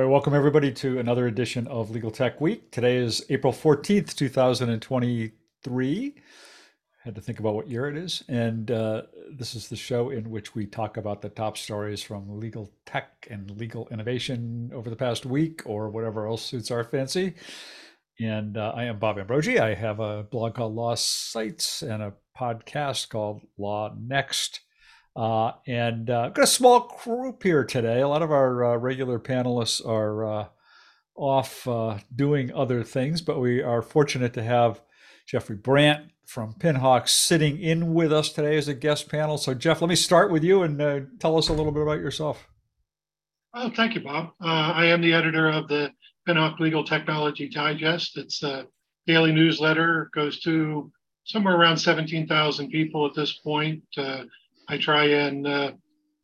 All right, welcome everybody to another edition of Legal Tech Week. Today is April 14th, 2023. I Had to think about what year it is. And uh, this is the show in which we talk about the top stories from legal tech and legal innovation over the past week or whatever else suits our fancy. And uh, I am Bob Ambrogi. I have a blog called Law Sites and a podcast called Law Next. Uh, and uh, got a small group here today. A lot of our uh, regular panelists are uh, off uh, doing other things, but we are fortunate to have Jeffrey Brandt from Pinhawk sitting in with us today as a guest panel. So, Jeff, let me start with you and uh, tell us a little bit about yourself. Oh, thank you, Bob. I am the editor of the Pinhawk Legal Technology Digest. It's a daily newsletter, it goes to somewhere around 17,000 people at this point. I try and uh,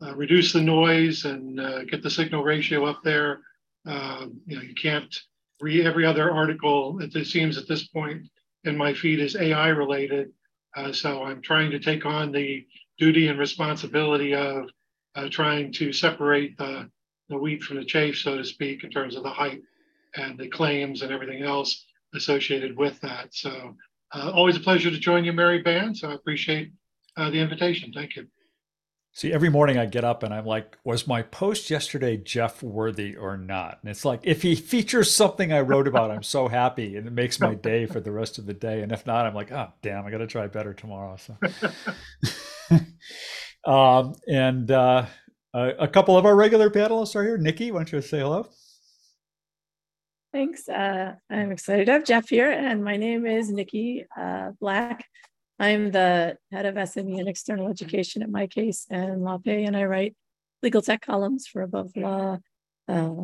uh, reduce the noise and uh, get the signal ratio up there. Um, you know, you can't read every other article. It seems at this point in my feed is AI related. Uh, so I'm trying to take on the duty and responsibility of uh, trying to separate the, the wheat from the chaff, so to speak, in terms of the hype and the claims and everything else associated with that. So uh, always a pleasure to join you, Mary Band. So I appreciate the invitation. Thank you. See, every morning I get up and I'm like, was my post yesterday Jeff worthy or not? And it's like, if he features something I wrote about, I'm so happy and it makes my day for the rest of the day. And if not, I'm like, oh, damn, I got to try better tomorrow. So, um, and uh, a couple of our regular panelists are here. Nikki, why don't you say hello? Thanks. Uh, I'm excited to have Jeff here. And my name is Nikki uh, Black. I'm the head of SME and external education at MyCase and LawPay, and I write legal tech columns for Above Law, uh,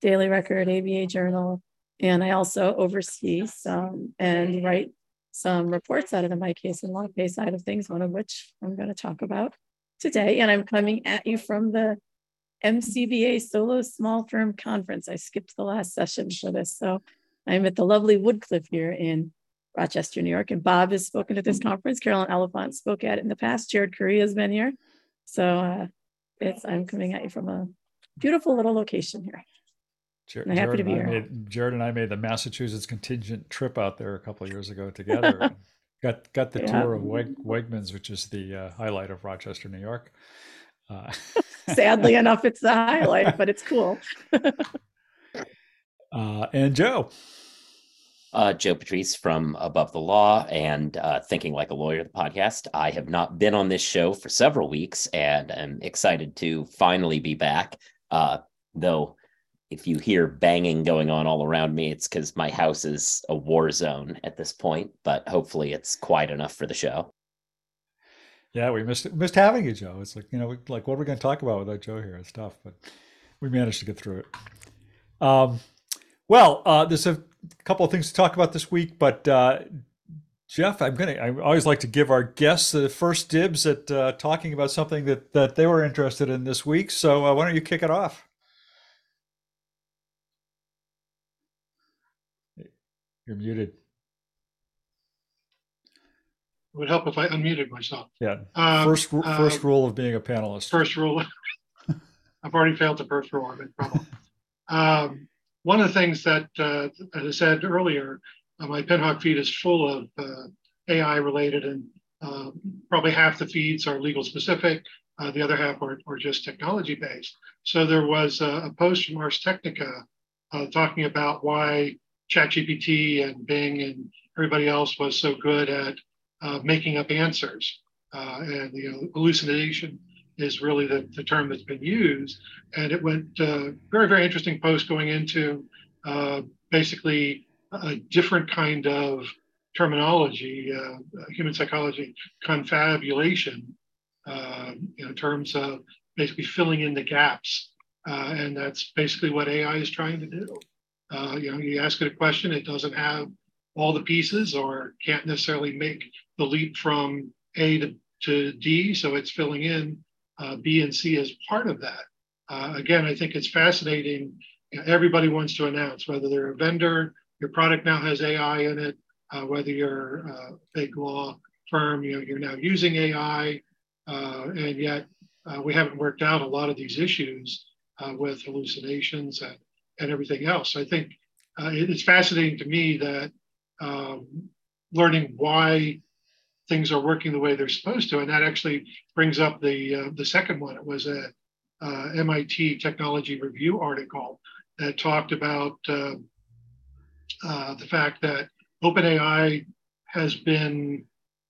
Daily Record, ABA Journal, and I also oversee some and write some reports out of the MyCase and LawPay side of things, one of which I'm going to talk about today. And I'm coming at you from the MCBA Solo Small Firm Conference. I skipped the last session for this, so I'm at the lovely Woodcliff here in Rochester, New York. And Bob has spoken at this conference. Carolyn Elefant spoke at it in the past. Jared Correia has been here. So uh, it's I'm coming at you from a beautiful little location here. Jared, I'm happy Jared to be here. Made, Jared and I made the Massachusetts contingent trip out there a couple of years ago together. got got the yeah. tour of Weg, Wegmans, which is the uh, highlight of Rochester, New York. Uh, Sadly enough, it's the highlight, but it's cool. Uh, and Joe uh, Joe Patrice from Above the Law and uh, Thinking Like a Lawyer, the podcast. I have not been on this show for several weeks and I'm excited to finally be back. Uh, though, if you hear banging going on all around me, it's because my house is a war zone at this point, but hopefully it's quiet enough for the show. Yeah, we missed missed having you, Joe. It's like you know, like what are we going to talk about without Joe here? It's tough, but we managed to get through it. Um, well, uh, there's a a couple of things to talk about this week, but uh, Jeff, I'm gonna. I always like to give our guests the first dibs at uh, talking about something that that they were interested in this week. So uh, why don't you kick it off? You're muted. It would help if I unmuted myself. Yeah. Um, first, first uh, rule of being a panelist. First rule. I've already failed the first rule. In trouble. um, one of the things that, uh, I said earlier, uh, my Pinhawk feed is full of uh, AI related, and uh, probably half the feeds are legal specific. Uh, the other half are, are just technology based. So there was a, a post from Ars Technica uh, talking about why ChatGPT and Bing and everybody else was so good at making up answers and you know hallucination is really the, the term that's been used. And it went uh, very, very interesting post going into uh, basically a different kind of terminology, uh, human psychology, confabulation, in terms of basically filling in the gaps. Uh, and that's basically what AI is trying to do. Uh, you know, you ask it a question, it doesn't have all the pieces or can't necessarily make the leap from A to, to D. So it's filling in uh, B and C as part of that. Uh, again, I think it's fascinating. Everybody wants to announce whether they're a vendor, your product now has AI in it, uh, whether you're a big law firm, you know, you're now using AI, uh, and yet uh, we haven't worked out a lot of these issues with hallucinations and, and everything else. I think it's fascinating to me that um, learning why things are working the way they're supposed to, and that actually brings up the uh, the second one. It was a uh, MIT Technology Review article that talked about uh, uh, the fact that OpenAI has been,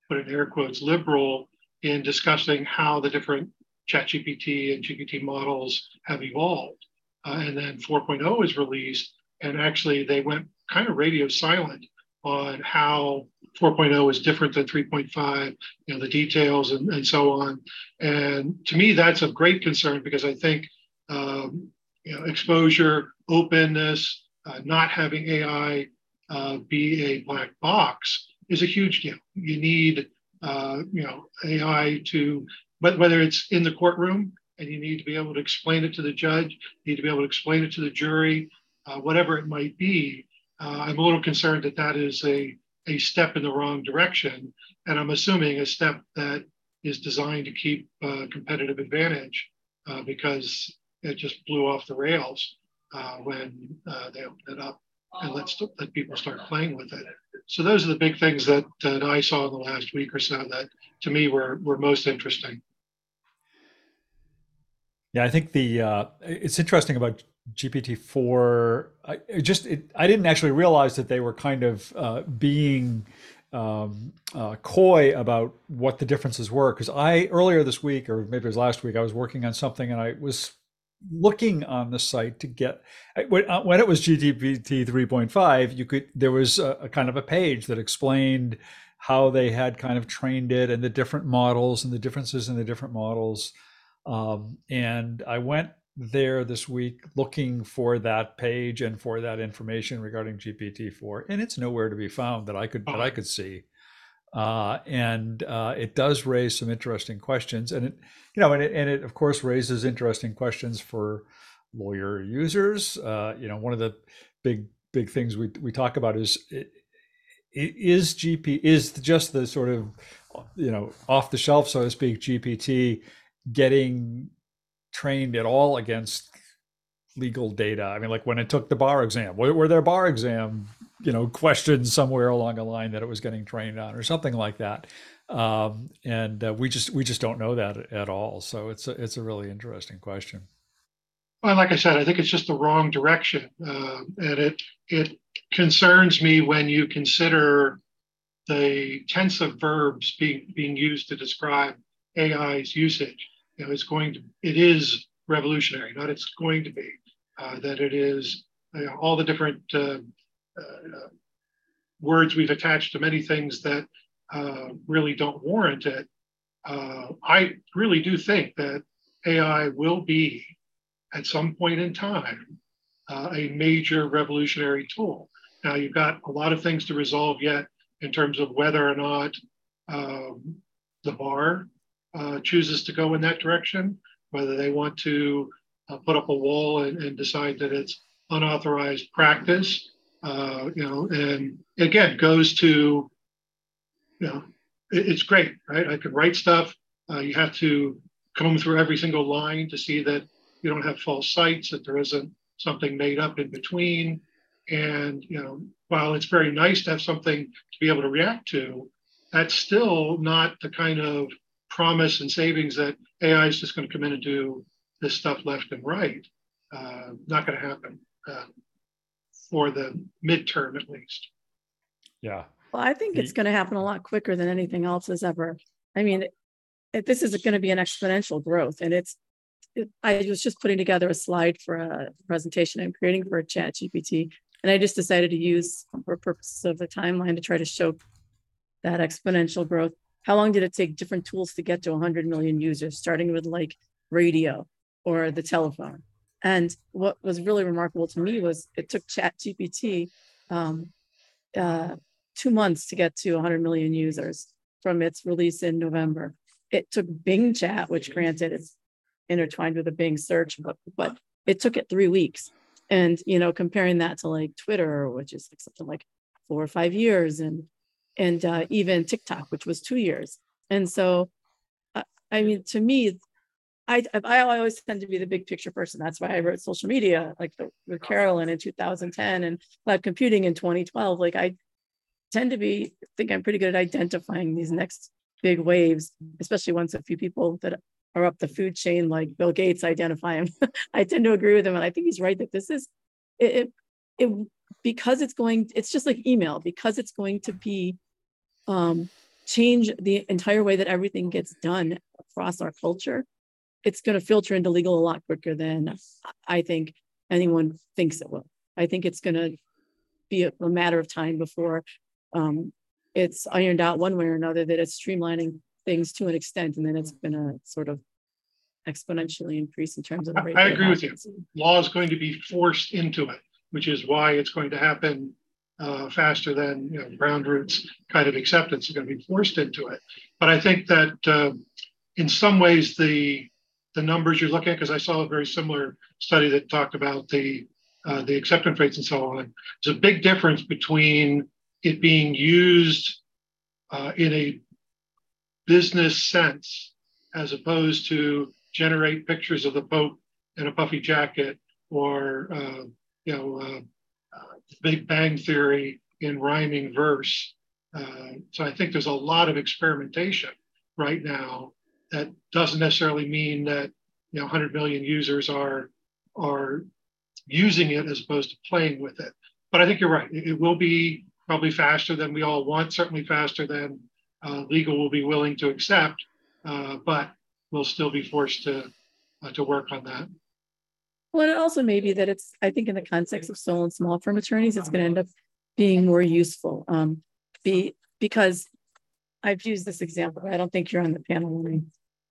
put in air quotes, liberal in discussing how the different ChatGPT and GPT models have evolved. Uh, and then 4.0 is released, and actually they went kind of radio silent on how 4.0 is different than 3.5, you know, the details and, and so on. And to me, that's of great concern because I think um, you know, exposure, openness, uh, not having AI uh, be a black box is a huge deal. You need, uh, you know, AI to, but whether it's in the courtroom and you need to be able to explain it to the judge, you need to be able to explain it to the jury, uh, whatever it might be. Uh, I'm a little concerned that that is a, a step in the wrong direction. And I'm assuming a step that is designed to keep uh, competitive advantage because it just blew off the rails when they opened it up and let let people start playing with it. So those are the big things that that I saw in the last week or so that to me were were most interesting. Yeah, I think the uh, it's interesting about GPT four. I just it, I didn't actually realize that they were kind of uh, being um, uh, coy about what the differences were because I earlier this week or maybe it was last week I was working on something and I was looking on the site to get when, uh, when it was GPT 3.5, you could there was a, a, kind of a page that explained how they had kind of trained it and the different models and the differences in the different models. Um, and I went there this week looking for that page and for that information regarding GPT-4, and it's nowhere to be found that I could that I could see. Uh, and uh, it does raise some interesting questions, and it, you know, and it, and it of course raises interesting questions for lawyer users. Uh, you know, one of the big big things we we talk about is is GP is just the sort of you know off the shelf, so to speak, GPT getting trained at all against legal data. I mean, like when it took the bar exam, were, were there bar exam you know questions somewhere along a line that it was getting trained on or something like that? Um, and uh, we just we just don't know that at all. So it's a, it's a really interesting question. Well like i said i think it's just the wrong direction uh, and it it concerns me when you consider the tense of verbs being being used to describe ai's usage you know it's going to it is revolutionary not it's going to be uh, that it is you know, all the different uh, uh, words we've attached to many things that uh, really don't warrant it. Uh, I really do think that AI will be, at some point in time, uh, a major revolutionary tool. Now, you've got a lot of things to resolve yet in terms of whether or not um, the bar uh, chooses to go in that direction, whether they want to uh, put up a wall and, and decide that it's unauthorized practice uh, you know, and again, goes to, you know, it, it's great, right? I could write stuff. Uh, you have to comb through every single line to see that you don't have false cites, that there isn't something made up in between. And, you know, while it's very nice to have something to be able to react to, that's still not the kind of promise and savings that AI is just going to come in and do this stuff left and right. Uh, not going to happen. Uh, for the midterm at least. Yeah. Well, I think it's going to happen a lot quicker than anything else has ever. I mean, it, this is going to be an exponential growth, and it's. It, I was just putting together a slide for a presentation I'm creating for a Chat GPT, and I just decided to use for purposes of the timeline to try to show that exponential growth. How long did it take different tools to get to 100 million users, starting with like radio or the telephone? And what was really remarkable to me was it took Chat GPT um, uh, two months to get to 100 million users from its release in November. It took Bing Chat, which granted it's intertwined with a Bing search, but but it took it three weeks. And you know, comparing that to like Twitter, which is like something like four or five years, and and uh, even TikTok, which was two years. And so, uh, I mean, to me, I, I always tend to be the big picture person. That's why I wrote social media, like the, with Carolyn in 2010 and cloud computing in 2012. Like I tend to be, think I'm pretty good at identifying these next big waves, especially once a few people that are up the food chain, like Bill Gates, identify him. I tend to agree with him, and I think he's right that this is it, it. It because it's going. It's just like email because it's going to be um, change the entire way that everything gets done across our culture. It's going to filter into legal a lot quicker than I think anyone thinks it will. I think it's going to be a, a matter of time before um, it's ironed out one way or another that it's streamlining things to an extent, and then it's going to sort of exponentially increase in terms of the rate. I agree with you. Law is going to be forced into it, which is why it's going to happen uh, faster than you know, ground roots kind of acceptance is going to be forced into it. But I think that uh, in some ways the the numbers you're looking at, because I saw a very similar study that talked about the uh, the acceptance rates and so on. There's a big difference between it being used uh, in a business sense as opposed to generate pictures of the Pope in a puffy jacket or uh, you know uh, uh, Big Bang Theory in rhyming verse. Uh, so I think there's a lot of experimentation right now that doesn't necessarily mean that you know 100 million users are are using it as opposed to playing with it. But I think you're right. It, it will be probably faster than we all want, certainly faster than uh, legal will be willing to accept, uh, but we'll still be forced to uh, to work on that. Well, it also may be that it's, I think in the context of sole and small firm attorneys, it's going to end up being more useful. Um, be because I've used this example. I don't think you're on the panel when I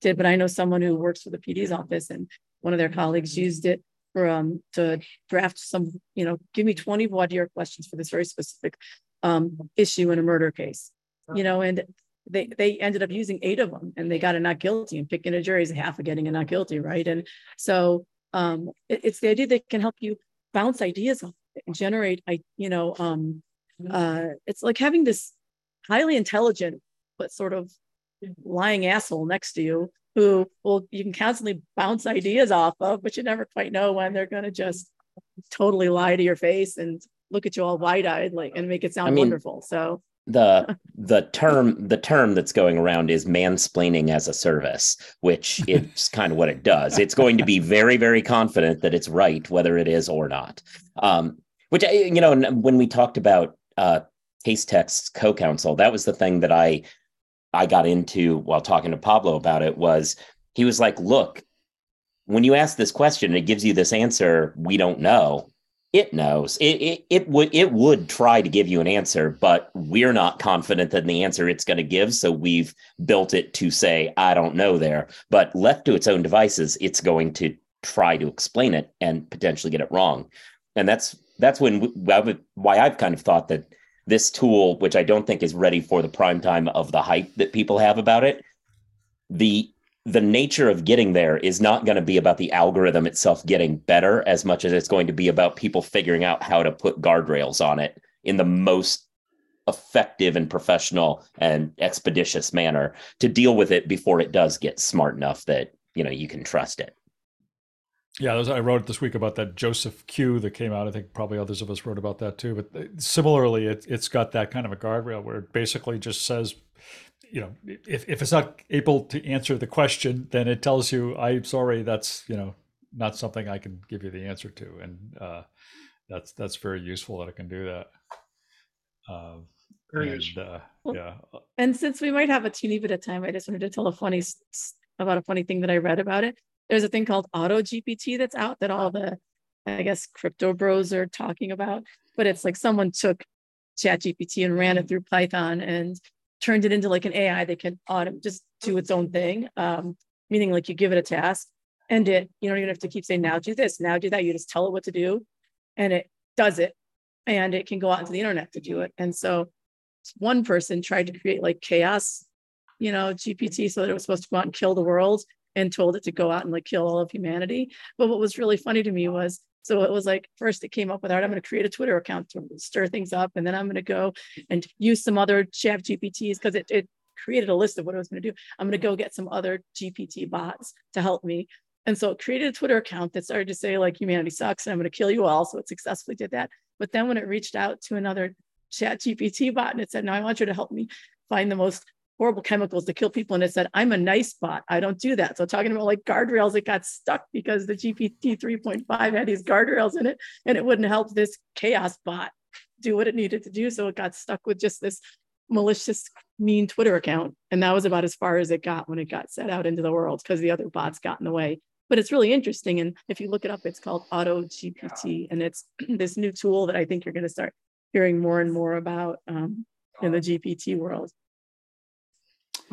did, but I know someone who works for the PD's office and one of their colleagues used it for um to draft some, you know, give me 20 voir dire questions for this very specific um issue in a murder case. You know, and they they ended up using eight of them and they got a not guilty and picking a jury is half of getting a not guilty, right? And so um it, it's the idea that can help you bounce ideas off and generate I you know um uh it's like having this highly intelligent but sort of lying asshole next to you who will you can constantly bounce ideas off of, but you never quite know when they're going to just totally lie to your face and look at you all wide-eyed like and make it sound I mean, wonderful. So the the term the term that's going around is mansplaining as a service which is kind of what it does it's going to be very very confident that it's right whether it is or not um, which I, you know when we talked about uh, Casetext's CoCounsel that was the thing that i I got into while talking to Pablo about it was he was like, look, when you ask this question, it gives you this answer, we don't know. It knows. It, it, it would it would try to give you an answer, but we're not confident in the answer it's going to give. So we've built it to say, I don't know there. But left to its own devices, it's going to try to explain it and potentially get it wrong. And that's that's when why I've kind of thought that this tool, which I don't think is ready for the prime time of the hype that people have about it, the the nature of getting there is not going to be about the algorithm itself getting better as much as it's going to be about people figuring out how to put guardrails on it in the most effective and professional and expeditious manner to deal with it before it does get smart enough that you know you can trust it yeah, I wrote this week about that Josef Q that came out. I think probably others of us wrote about that too. But uh, similarly, it, it's got that kind of a guardrail where it basically just says, you know, if, if it's not able to answer the question, then it tells you, I'm sorry, that's, you know, not something I can give you the answer to. And uh, that's that's very useful that it can do that. Uh, very and, uh, yeah. And since we might have a teeny bit of time, I just wanted to tell a funny about a funny thing that I read about it there's a thing called auto GPT that's out that all the, I guess, crypto bros are talking about. But it's like someone took Chat GPT and ran it through Python and turned it into like an AI that can auto just do its own thing. Um, meaning like you give it a task and it, you don't even have to keep saying, now do this, now do that. You just tell it what to do and it does it. And it can go out into the internet to do it. And so one person tried to create like chaos, you know, GPT so that it was supposed to go out and kill the world and told it to go out and like kill all of humanity. But what was really funny to me was so it was like first it came up with, all right, I'm going to create a Twitter account to stir things up, and then I'm going to go and use some other chat GPTs because it, it created a list of what I was going to do. I'm going to go get some other GPT bots to help me. And so it created a Twitter account that started to say like humanity sucks and I'm going to kill you all. So it successfully did that. But then when it reached out to another chat GPT bot and it said, now I want you to help me find the most horrible chemicals to kill people. And it said, I'm a nice bot. I don't do that. So talking about like guardrails, it got stuck because the GPT 3.5 had these guardrails in it and it wouldn't help this chaos bot do what it needed to do. So it got stuck with just this malicious, mean Twitter account. And that was about as far as it got when it got set out into the world because the other bots got in the way. But it's really interesting. And if you look it up, it's called Auto GPT. And it's this new tool that I think you're going to start hearing more and more about um, in the GPT world.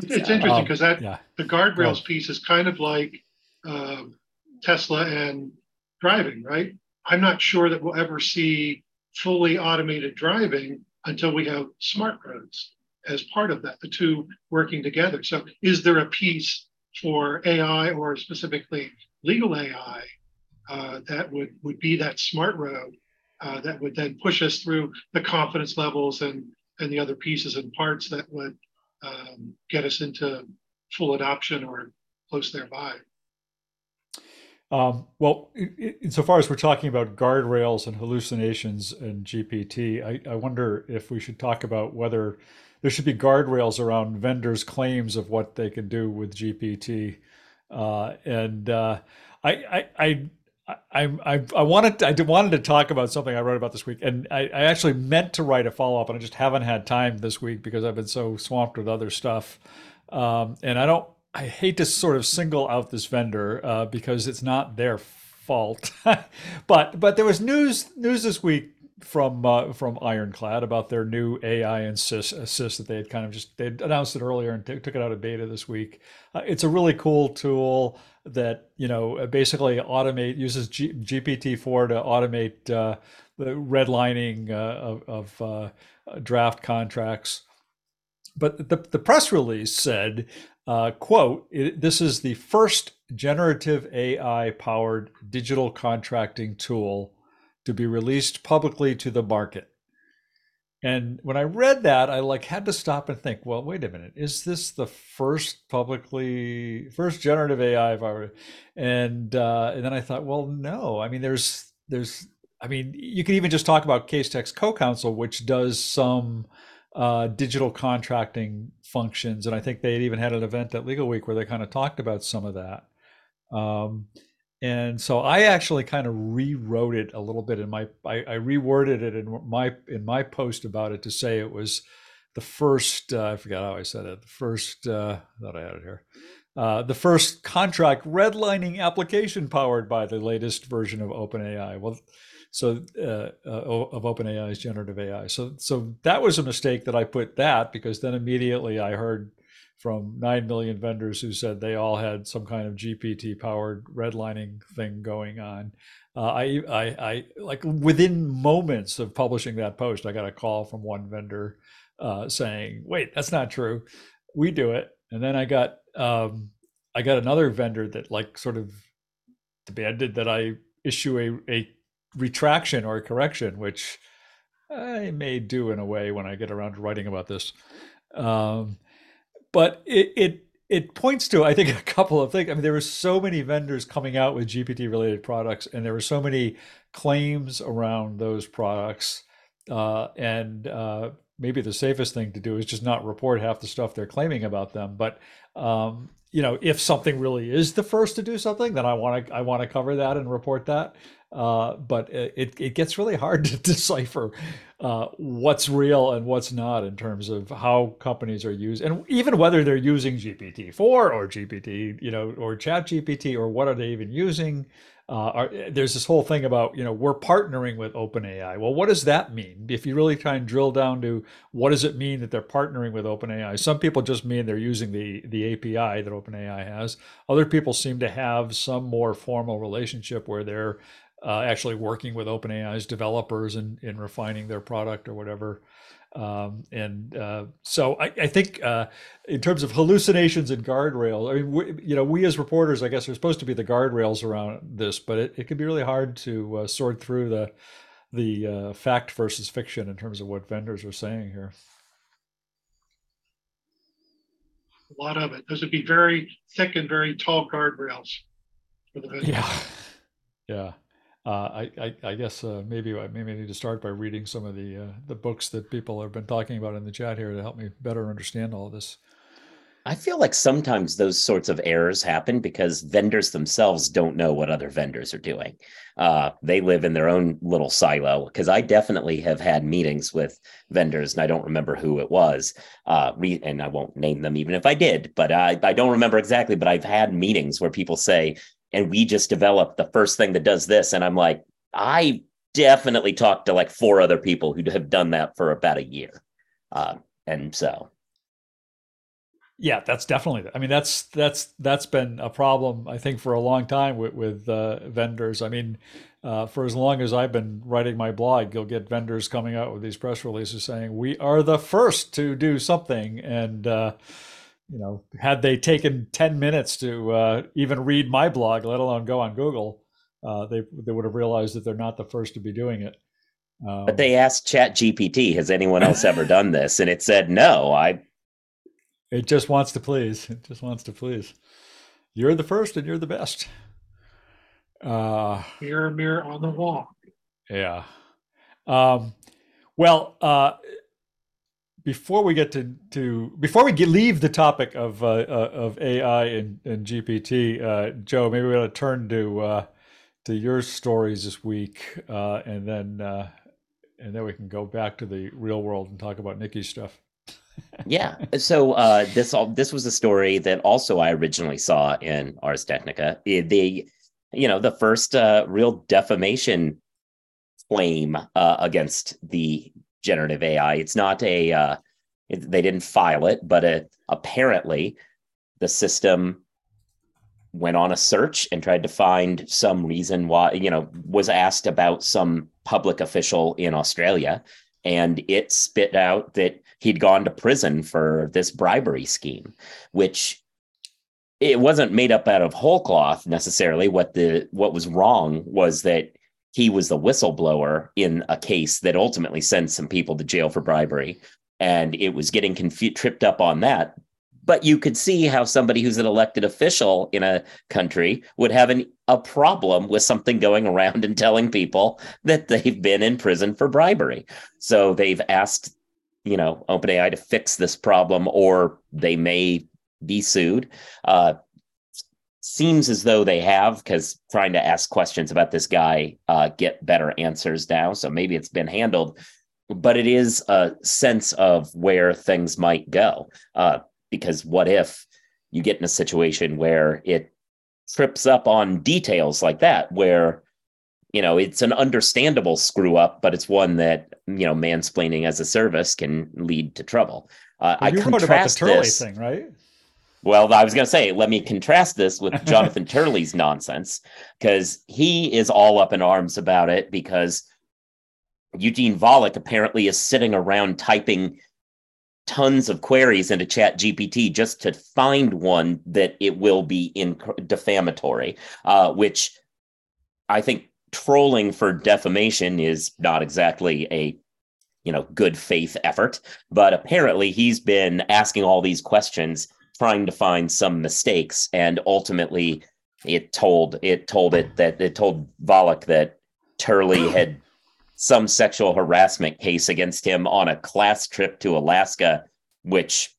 It's interesting Um, because that Yeah. the guardrails piece is kind of like um, Tesla and driving, right? I'm not sure that we'll ever see fully automated driving until we have smart roads as part of that, the two working together. So, is there a piece for AI or specifically legal AI uh, that would, would be that smart road uh, that would then push us through the confidence levels and, and the other pieces and parts that would um, get us into full adoption or close thereby? Um, well, insofar as we're talking about guardrails and hallucinations and GPT, I, I wonder if we should talk about whether there should be guardrails around vendors' claims of what they can do with GPT. Uh, and uh, I, I, I, I, I, I wanted I did- wanted to talk about something I wrote about this week, and I, I actually meant to write a follow up, and I just haven't had time this week because I've been so swamped with other stuff. Um, and I don't I hate to sort of single out this vendor uh, because it's not their fault, but but there was news news this week from uh, from Ironclad about their new AI assist, assist that they had kind of just they announced it earlier and took it out of beta this week. Uh, it's a really cool tool that you know basically automate uses G- GPT four to automate uh, the redlining uh, of, of uh, draft contracts. But the, the press release said uh, quote, this is the first generative AI powered digital contracting tool to be released publicly to the market. And when I read that, I like had to stop and think, well, wait a minute, is this the first publicly first generative AI powered? And uh, and then I thought, well, no. I mean, there's there's I mean, you can even just talk about Casetext CoCounsel, which does some uh, digital contracting functions, and I think they even had an event at Legal Week where they kind of talked about some of that. Um, and so I actually kind of rewrote it a little bit in my I, I reworded it in my in my post about it to say it was the first uh, I forgot how I said it the first uh, I thought I had it here uh, the first contract redlining application powered by the latest version of OpenAI. Well, so uh, uh, of OpenAI's generative AI. So so that was a mistake that I put that because then immediately I heard from 9 million vendors who said they all had some kind of GPT powered redlining thing going on. Uh, I, I, I, like within moments of publishing that post, I got a call from one vendor uh, saying, wait, that's not true. We do it. And then I got, um, I got another vendor that like sort of demanded that I issue a, a retraction or a correction, which I may do in a way when I get around to writing about this. Um, but it, it it points to I think a couple of things. I mean, there were so many vendors coming out with GPT related products, and there were so many claims around those products. Uh, and uh, maybe the safest thing to do is just not report half the stuff they're claiming about them. But um, you know, if something really is the first to do something, then I want to I want to cover that and report that. Uh, but it, it gets really hard to decipher uh, what's real and what's not in terms of how companies are used, and even whether they're using GPT-4 or GPT, you know, or Chat GPT, or what are they even using? Uh, are, there's this whole thing about, you know, we're partnering with OpenAI. Well, what does that mean? If you really try and drill down to what does it mean that they're partnering with OpenAI? Some people just mean they're using the the API that OpenAI has. Other people seem to have some more formal relationship where they're uh, actually working with OpenAI's developers and in, in refining their product or whatever. Um, and uh, so I, I think uh, in terms of hallucinations and guardrails, I mean, we, you know, we as reporters, I guess, are supposed to be the guardrails around this, but it, it can be really hard to uh, sort through the the uh, fact versus fiction in terms of what vendors are saying here. a lot of it. Those would be very thick and very tall guardrails for the vendors. Yeah, yeah. Uh, I, I, I guess uh, maybe I maybe I need to start by reading some of the uh, the books that people have been talking about in the chat here to help me better understand all this. I feel like sometimes those sorts of errors happen because vendors themselves don't know what other vendors are doing. Uh, they live in their own little silo. Because I definitely have had meetings with vendors, and I don't remember who it was. Uh, re- and I won't name them even if I did, but I, I don't remember exactly. But I've had meetings where people say, and we just developed the first thing that does this. And I'm like, I definitely talked to like four other people who have done that for about a year. Uh, and so Yeah, that's definitely. I mean, that's that's that's been a problem I think for a long time with with uh, vendors. I mean, uh, for as long as I've been writing my blog, you'll get vendors coming out with these press releases saying we are the first to do something, and uh, you know, had they taken ten minutes to uh, even read my blog, let alone go on Google, uh, they they would have realized that they're not the first to be doing it. Um, But they asked Chat GPT, has anyone else ever done this? And it said no. I It just wants to please. It just wants to please. You're the first and you're the best. Uh, Mirror, mirror on the wall. yeah. Um, well, uh, before we get to, to before we get, leave the topic of uh, uh, of AI and, and GPT, uh, Joe, maybe we ought to turn to uh, to your stories this week, uh, and then uh, and then we can go back to the real world and talk about Nikki's stuff. yeah. So this all this was a story that also I originally saw in Ars Technica. It- the you know the first real defamation claim against the generative AI. It's not a uh, it, they didn't file it, but it, apparently the system went on a search and tried to find some reason why you know was asked about some public official in Australia and it spit out that he'd gone to prison for this bribery scheme which it wasn't made up out of whole cloth necessarily what the what was wrong was that he was the whistleblower in a case that ultimately sent some people to jail for bribery and it was getting confu- tripped up on that but you could see how somebody who's an elected official in a country would have an, a problem with something going around and telling people that they've been in prison for bribery. So they've asked, you know, OpenAI to fix this problem, or they may be sued. Uh, seems as though they have, because trying to ask questions about this guy uh, get better answers now. So maybe it's been handled, but it is a sense of where things might go. Uh, because what if you get in a situation where it trips up on details like that where you know it's an understandable screw up but it's one that you know mansplaining as a service can lead to trouble uh, Well, i wrote about the contrast Turley this thing, right? Well i was going to say let me contrast this with jonathan turley's nonsense because he is all up in arms about it because eugene volokh apparently is sitting around typing tons of queries into chat gpt just to find one that it will be in defamatory uh, which i think trolling for defamation is not exactly a you know good faith effort. But apparently he's been asking all these questions trying to find some mistakes and ultimately it told it told it that it told Volokh that Turley had some sexual harassment case against him on a class trip to Alaska, which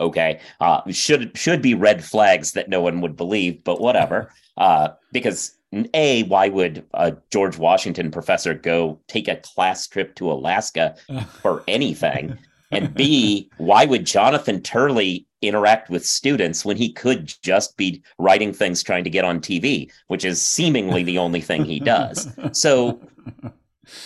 okay, uh, should should be red flags that no one would believe, but whatever. Uh, because a, why would a George Washington professor go take a class trip to Alaska for anything? And B, why would Jonathan Turley interact with students when he could just be writing things trying to get on TV, which is seemingly the only thing he does? So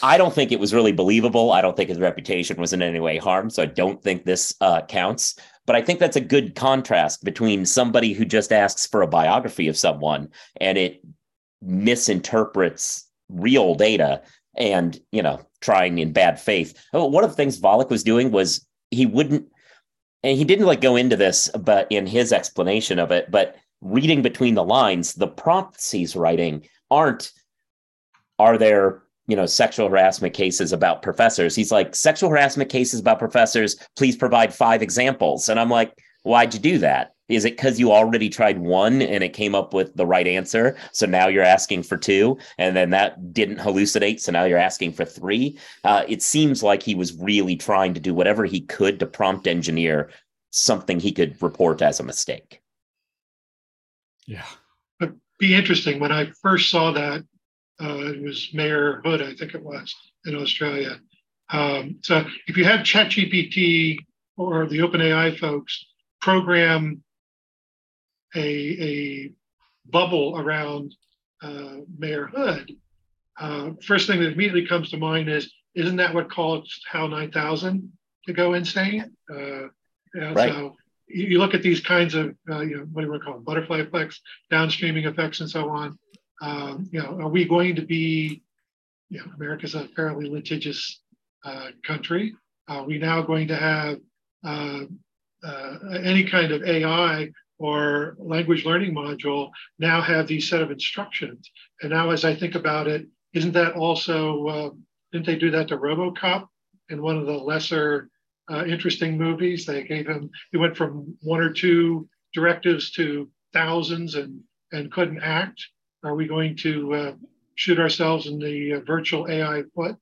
I don't think it was really believable. I don't think his reputation was in any way harmed. So I don't think this uh, counts. But I think that's a good contrast between somebody who just asks for a biography of someone and it misinterprets real data and, you know, trying in bad faith. Oh, one of the things Volokh was doing was he wouldn't, and he didn't like go into this, but in his explanation of it, but reading between the lines, the prompts he's writing aren't, are there you know, sexual harassment cases about professors. He's like, sexual harassment cases about professors, please provide five examples. And I'm like, Why'd you do that? Is it because you already tried one and it came up with the right answer? So now you're asking for two, and then that didn't hallucinate. So now you're asking for three. Uh, it seems like he was really trying to do whatever he could to prompt engineer something he could report as a mistake. Yeah. It'd be interesting when I first saw that. Uh, it was Mayor Hood, I think it was, in Australia. Um, so if you have ChatGPT or the OpenAI folks program a, a bubble around uh, Mayor Hood, uh, first thing that immediately comes to mind is, isn't that what caused HAL 9000 to go insane? Uh, yeah, Right. So you, you look at these kinds of, uh, you know, what do you want to call them? Butterfly effects, downstreaming effects, and so on. Um, you know, are we going to be, you know, America's a fairly litigious uh, country. Are we now going to have uh, any kind of AI or language learning module now have these set of instructions? And now, as I think about it, isn't that also, uh, didn't they do that to Robocop in one of the lesser uh, interesting movies? They gave him, he went from one or two directives to thousands and, and couldn't act. Are we going to uh, shoot ourselves in the uh, virtual AI foot,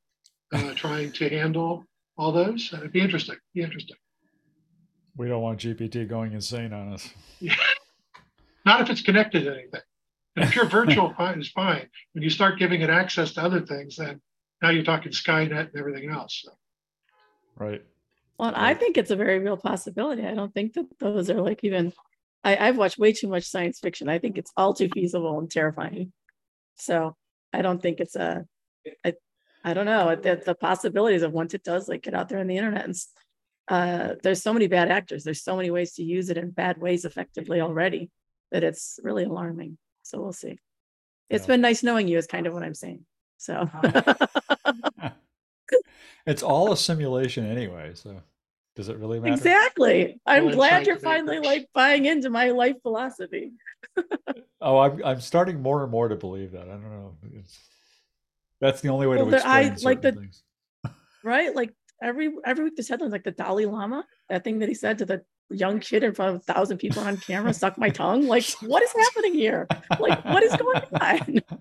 uh, trying to handle all those? It'd be interesting. Be interesting. We don't want GPT going insane on us. Not if it's connected to anything. And if you're virtual, fine is fine. When you start giving it access to other things, then now you're talking Skynet and everything else. So, Right. Well, and I think it's a very real possibility. I don't think that those are like even, I, I've watched way too much science fiction. I think it's all too feasible and terrifying. So I don't think it's a, I, I don't know, the, the possibilities of once it does like get out there on the internet and s- uh, there's so many bad actors. There's so many ways to use it in bad ways effectively already that it's really alarming. So we'll see. It's Yeah. been nice knowing you is kind of what I'm saying. So it's all a simulation anyway. So does it really matter? exactly. I'm Well, glad you're finally makers. like buying into my life philosophy. Oh, I'm I'm starting more and more to believe that. I don't know. It's, that's the only way Well, to there- explain I- like certain the- things. right? Like every every week there's headlines like the Dalai Lama, that thing that he said to the young kid in front of a thousand people on camera, suck my tongue. Like, what is happening here? Like, what is going on?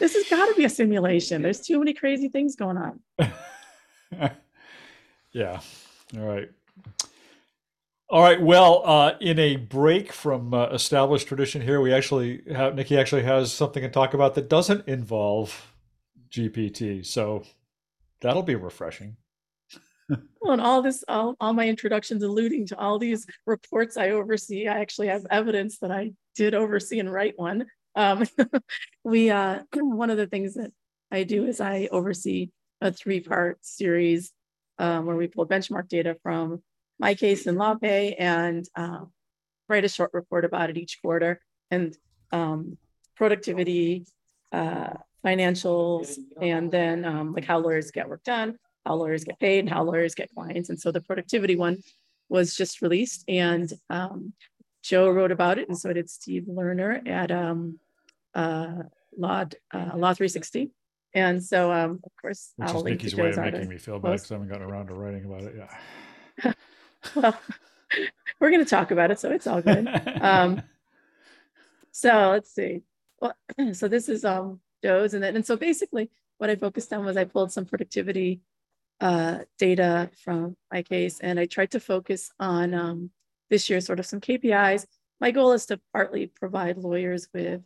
This has got to be a simulation. There's too many crazy things going on. yeah. All right. All right. Well, uh, in a break from uh, established tradition here, we actually have Nikki actually has something to talk about that doesn't involve GPT. So that'll be refreshing. Well, and all this, all, all my introductions alluding to all these reports I oversee, I actually have evidence that I did oversee and write one. Um, we, uh, one of the things that I do is I oversee a three-part series um, where we pull benchmark data from MyCase in LawPay and um, write a short report about it each quarter and um, productivity, uh, financials, and then um, like how lawyers get work done, how lawyers get paid, and how lawyers get clients. And so the productivity one was just released, and um, Joe wrote about it, and so did Steve Lerner at um, uh, Law uh, Law 360. And so, um, of course, Which I'll is Nikki's way of making me feel bad because I haven't gotten around to writing about it yet. Well, we're going to talk about it, so it's all good. Um, So let's see. Well, so this is um Joe's and then and so basically what I focused on was I pulled some productivity uh data from MyCase and I tried to focus on um this year sort of some KPIs. My goal is to partly provide lawyers with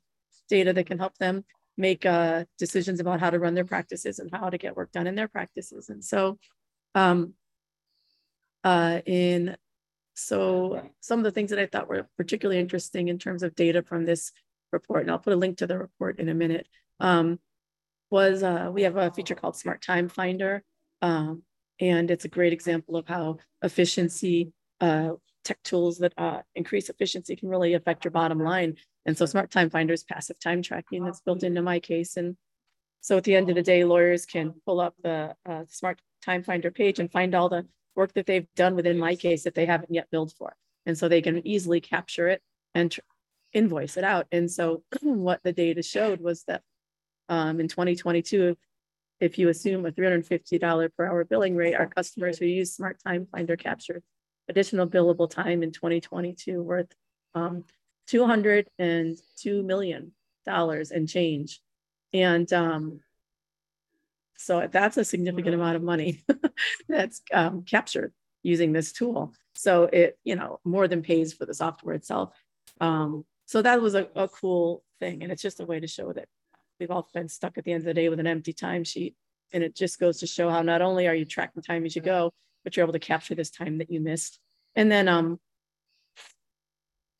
data that can help them make uh decisions about how to run their practices and how to get work done in their practices. And so um uh in so some of the things that I thought were particularly interesting in terms of data from this report, and I'll put a link to the report in a minute, um, was uh, we have a feature called Smart Time Finder. Um, and it's a great example of how efficiency, uh, tech tools that uh, increase efficiency can really affect your bottom line. And so Smart Time Finder is passive time tracking that's built into MyCase. And so at the end of the day, lawyers can pull up the uh, Smart Time Finder page and find all the work that they've done within MyCase that they haven't yet billed for. And so they can easily capture it and tr- invoice it out. And so what the data showed was that um, in 2022, if you assume a $350 per hour billing rate, our customers who use Smart Time Finder captured additional billable time in 2022 worth um, 202 million dollars and change. And um, so that's a significant amount of money that's um, captured using this tool. So it, you know, more than pays for the software itself. Um, so that was a, a cool thing. And it's just a way to show that we've all been stuck at the end of the day with an empty timesheet. And it just goes to show how not only are you tracking time as you go, but you're able to capture this time that you missed. And then um,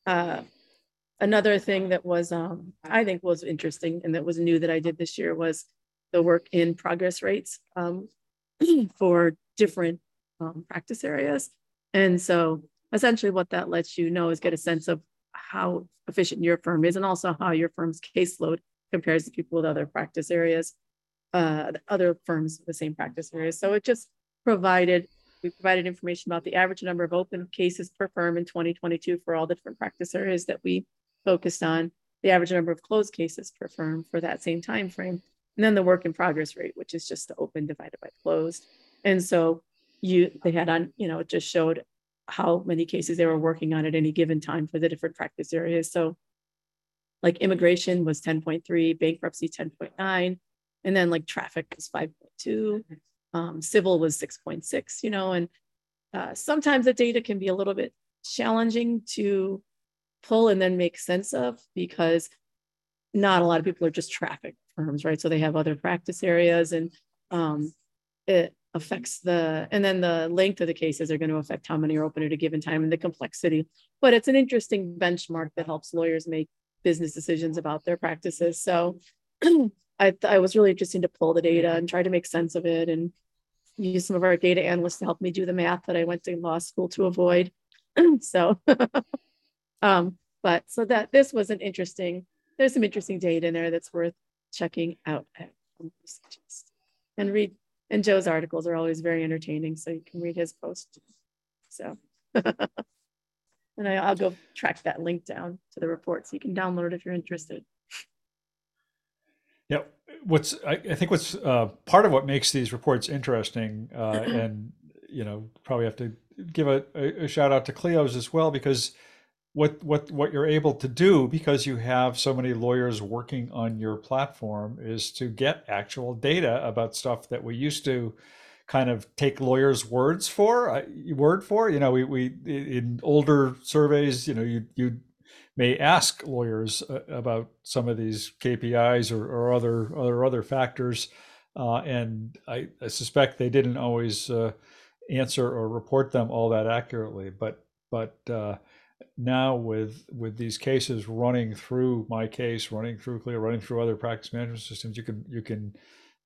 uh, another thing that was um, I think was interesting and that was new that I did this year was the work in progress rates um, for different um, practice areas. And so essentially what that lets you know is get a sense of how efficient your firm is and also how your firm's caseload compares people with other practice areas, uh, other firms with the same practice areas. So it just provided, we provided information about the average number of open cases per firm in 2022 for all the different practice areas that we focused on, the average number of closed cases per firm for that same time frame, and then the work in progress rate, which is just the open divided by closed. And so you they had on, you know, it just showed how many cases they were working on at any given time for the different practice areas. So like immigration was 10.3, bankruptcy 10.9, and then like traffic was 5.2, um, civil was 6.6, you know, and uh, sometimes the data can be a little bit challenging to pull and then make sense of because not a lot of people are just traffic firms, right? So they have other practice areas and um, it affects the, and then the length of the cases are going to affect how many are open at a given time and the complexity. But it's an interesting benchmark that helps lawyers make business decisions about their practices. So I, I was really interested to pull the data and try to make sense of it and use some of our data analysts to help me do the math that I went to law school to avoid. so, um, but so that this was an interesting, there's some interesting data in there that's worth checking out. And read and Joe's articles are always very entertaining, so you can read his post. So, and I, will go track that link down to the report so you can download it if you're interested. Yeah, what's I, I think what's uh, part of what makes these reports interesting, uh, and you know, probably have to give a, a, shout out to Clio's as well because what what what you're able to do because you have so many lawyers working on your platform is to get actual data about stuff that we used to kind of take lawyers words for word for you know we, we in older surveys you know you you may ask lawyers uh, about some of these KPIs or, or other other other factors uh, and I, I, suspect they didn't always uh, answer or report them all that accurately. But but uh, now with with these cases running through MyCase, running through Clio, running through other practice management systems, you can you can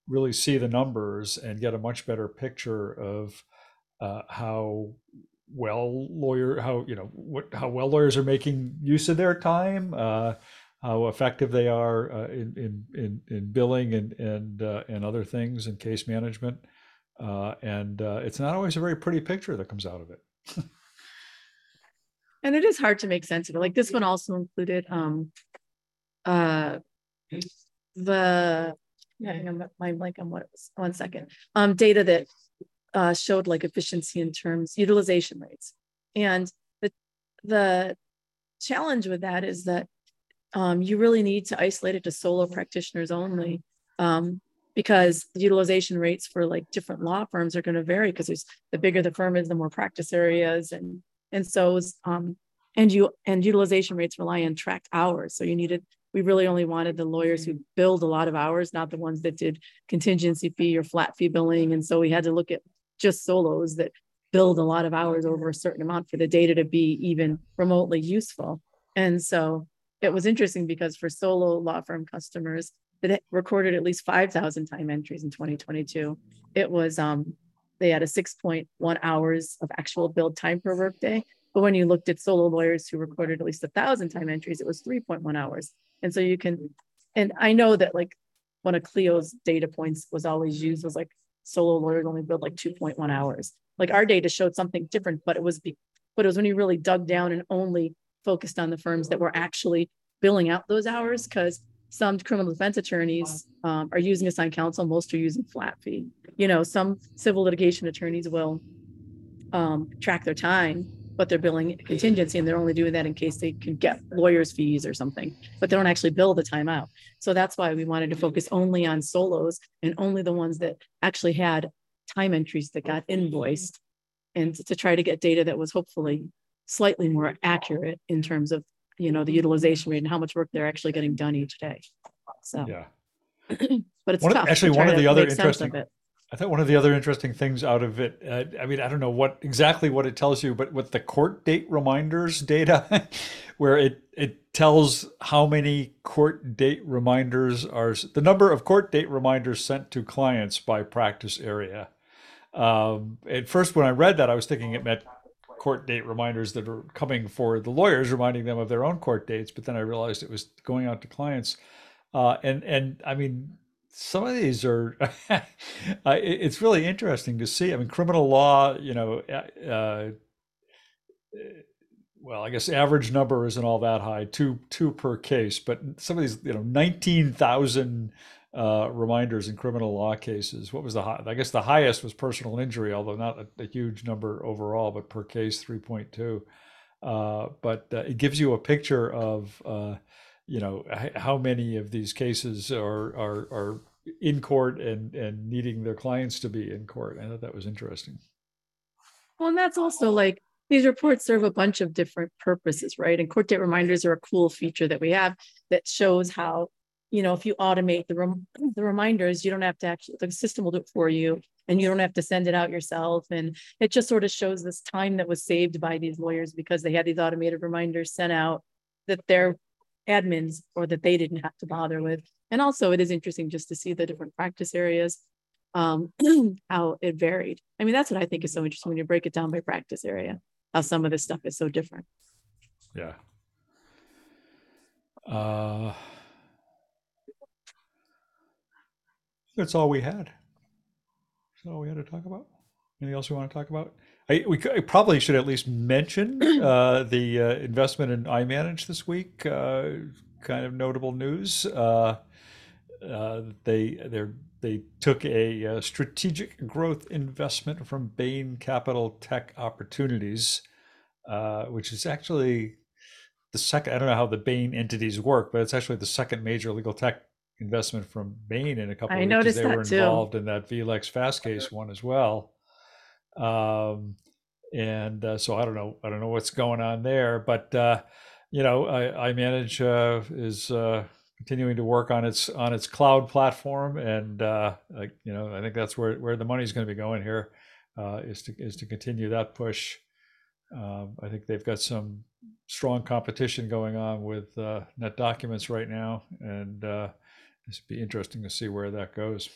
really see the numbers and get a much better picture of uh, how well lawyer how you know what how well lawyers are making use of their time uh, how effective they are uh, in, in in in billing and and uh, and other things in case management uh, and uh, it's not always a very pretty picture that comes out of it and it is hard to make sense of it. Like this one also included um the yeah, I'm my blank on what it was one second. Um data that uh showed like efficiency in terms utilization rates. And the the challenge with that is that um you really need to isolate it to solo practitioners only. Um because the utilization rates for like different law firms are going to vary because there's the bigger the firm is, the more practice areas and and so um, and you and utilization rates rely on tracked hours. So you needed we really only wanted the lawyers who billed a lot of hours, not the ones that did contingency fee or flat fee billing. And so we had to look at just solos that billed a lot of hours over a certain amount for the data to be even remotely useful. And so it was interesting because for solo law firm customers that recorded at least 5,000 time entries in 2022, it was um, they had a 6.1 hours of actual billed time per workday. But when you looked at solo lawyers who recorded at least a thousand time entries, it was 3.1 hours. And so you can, and I know that like one of Clio's data points was always used was like solo lawyers only billed like 2.1 hours. Like our data showed something different, but it was, be, but it was when you really dug down and only focused on the firms that were actually billing out those hours because some criminal defense attorneys um, are using assigned counsel most are using flat fee you know some civil litigation attorneys will um, track their time, but they're billing contingency and they're only doing that in case they can get lawyers fees or something, but they don't actually bill the time out. So that's why we wanted to focus only on solos and only the ones that actually had time entries that got invoiced and to try to get data that was hopefully slightly more accurate in terms of, you know, the utilization rate and how much work they're actually getting done each day. So, Yeah. but it's One tough. to actually, one of the other of interesting-. I thought one of the other interesting things out of it, uh, I mean, I don't know what exactly what it tells you, but with the court date reminders data, where it it tells how many court date reminders are the number of court date reminders sent to clients by practice area. Um, at first, when I read that, I was thinking it meant court date reminders that are coming for the lawyers, reminding them of their own court dates. But then I realized it was going out to clients, uh, and and I mean some of these are it's really interesting to see. I mean criminal law you know uh, uh, well i guess average number isn't all that high two two per case but some of these you know 19000 uh, reminders in criminal law cases what was the high i guess the highest was personal injury although not a, a huge number overall but per case 3.2 uh, but uh, it gives you a picture of uh, you know how many of these cases are are are in court and and needing their clients to be in court. I thought that was interesting. Well, and that's also like these reports serve a bunch of different purposes, right? And court date reminders are a cool feature that we have that shows how, you know, if you automate the rem- the reminders, you don't have to actually the system will do it for you, and you don't have to send it out yourself. And it just sort of shows this time that was saved by these lawyers because they had these automated reminders sent out that their admins or that they didn't have to bother with. And also, it is interesting just to see the different practice areas um, how it varied. I mean, that's what I think is so interesting when you break it down by practice area, how some of this stuff is so different. Yeah. Uh, that's all we had. That's all we had to talk about. Anything else we want to talk about? I, we I probably should at least mention uh, the uh, investment in iManage this week. Uh, kind of notable news. Uh, uh, they they they took a, strategic growth investment from Bain Capital Tech Opportunities, uh, which is actually the second. I don't know how the Bain entities work, but it's actually the second major legal tech investment from Bain in a couple I of weeks. They that were too. involved in that vLex Fastcase one as well. Um, and uh, so I don't know. I don't know what's going on there, but uh, you know, I, iManage uh, is uh, continuing to work on its on its cloud platform, and uh, like, you know, I think that's where where the money's going to be going here uh, is to is to continue that push. Um, I think they've got some strong competition going on with uh, NetDocuments right now, and uh, it's be interesting to see where that goes.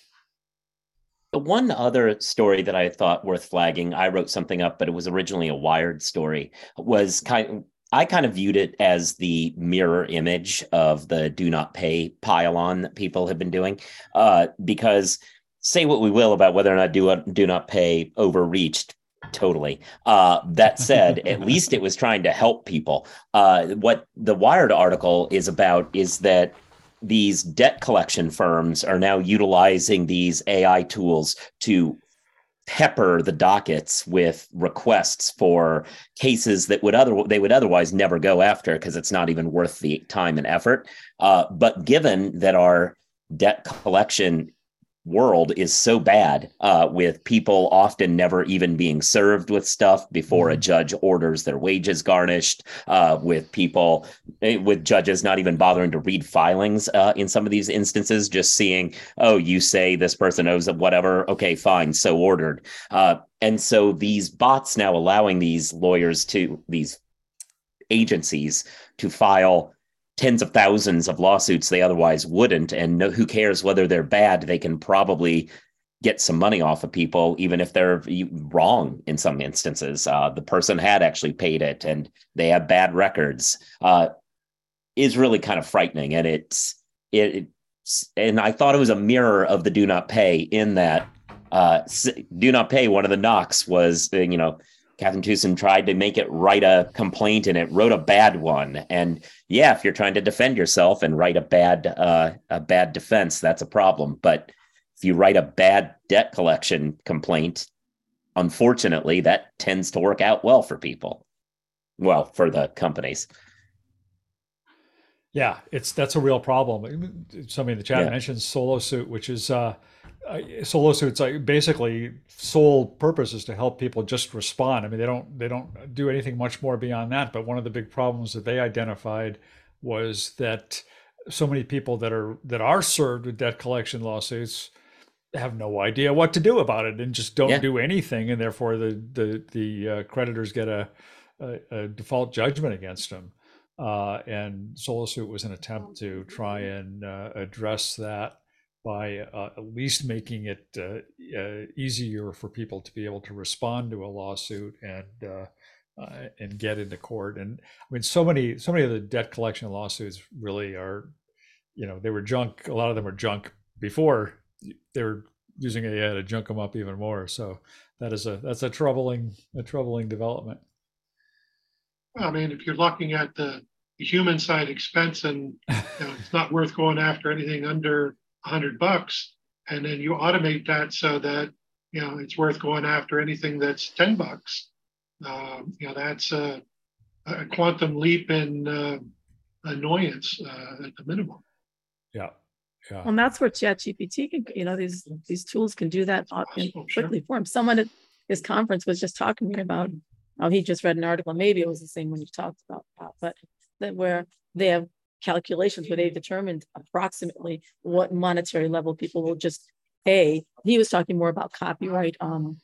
The one other story that I thought worth flagging, I wrote something up, but it was originally a Wired story, was kind I kind of viewed it as the mirror image of the DoNotPay pile-on that people have been doing. Uh, because say what we will about whether or not do, DoNotPay overreached, totally. Uh, that said, at least it was trying to help people. Uh, what the Wired article is about is that these debt collection firms are now utilizing these AI tools to pepper the dockets with requests for cases that would other they would otherwise never go after because it's not even worth the time and effort. Uh, but given that our debt collection world is so bad uh, with people often never even being served with stuff before a judge orders their wages garnished uh, with people eh, with judges not even bothering to read filings uh, in some of these instances just seeing oh you say this person owes whatever. Okay fine so ordered. Uh, and so these bots now allowing these lawyers to these agencies to file tens of thousands of lawsuits they otherwise wouldn't and no, who cares whether they're bad they can probably get some money off of people even if they're wrong in some instances. Uh, the person had actually paid it and they have bad records. Uh, is really kind of frightening and it's it, it's and i thought it was a mirror of the DoNotPay in that uh, DoNotPay one of the knocks was you know Kathryn Tewson tried to make it write a complaint and it wrote a bad one. And yeah, if you're trying to defend yourself and write a bad uh, a bad defense, that's a problem. But if you write a bad debt collection complaint unfortunately, that tends to work out well for people. Well, for the companies. Yeah, it's that's a real problem. Somebody in the chat Yeah. mentions SoloSuit, which is uh, SoloSuit's. Like basically, sole purpose is to help people just respond. I mean, they don't they don't do anything much more beyond that. But one of the big problems that they identified was that so many people that are that are served with debt collection lawsuits have no idea what to do about it and just don't Yeah. do anything, and therefore the the the uh, creditors get a, a, a default judgment against them. Uh, and SoloSuit was an attempt to try and uh, address that by uh, at least making it uh, uh, easier for people to be able to respond to a lawsuit and uh, uh, and get into court. And I mean, so many so many of the debt collection lawsuits really are, you know, they were junk. A lot of them were junk before they were using AI to junk them up even more. So that is a that's a troubling a troubling development. Well I mean, if you're looking at the the human side expense and you know, it's not worth going after anything under a hundred bucks. And then you automate that so that, you know, it's worth going after anything that's ten bucks. Um, you know, that's a, a quantum leap in uh, annoyance uh, at the minimum. Yeah. Yeah. And that's where ChatGPT can, you know, these, these tools can do that au- in- Possible, sure. quickly for him. Someone at this conference was just talking to me about, oh, he just read an article, maybe it was the same one you talked about, Pat, but that where they have calculations where they've determined approximately what monetary level people will just pay. He was talking more about copyright, um,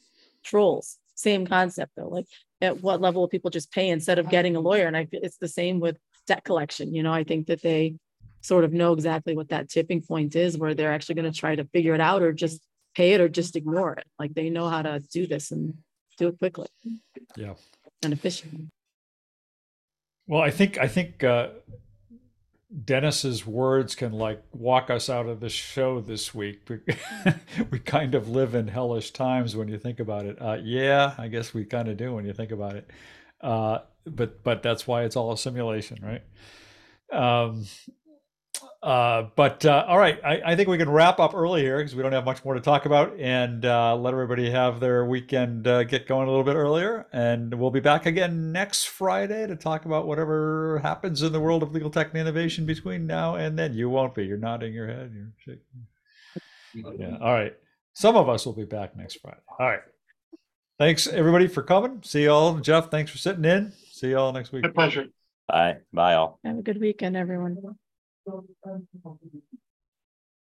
trolls, same concept though, like at what level will people just pay instead of getting a lawyer? And I, feel it's the same with debt collection, you know, I think that they sort of know exactly what that tipping point is where they're actually going to try to figure it out or just pay it or just ignore it. Like they know how to do this and do it quickly Yeah. and efficiently. Well, I think I think uh, Dennis's words can like walk us out of the show this week. we kind of live in hellish times when you think about it. Uh, yeah, I guess we kind of do when you think about it. Uh, but but that's why it's all a simulation, right? Um, uh, but uh, all right, I, I think we can wrap up early here because we don't have much more to talk about, and uh, let everybody have their weekend uh, get going a little bit earlier. And we'll be back again next Friday to talk about whatever happens in the world of legal tech and innovation between now and then. You won't be. You're nodding your head. You're shaking. Yeah. All right. Some of us will be back next Friday. All right. Thanks everybody for coming. See you all. Jeff, thanks for sitting in. See you all next week. My pleasure. Bye. Bye all. Have a good weekend, everyone. So, um,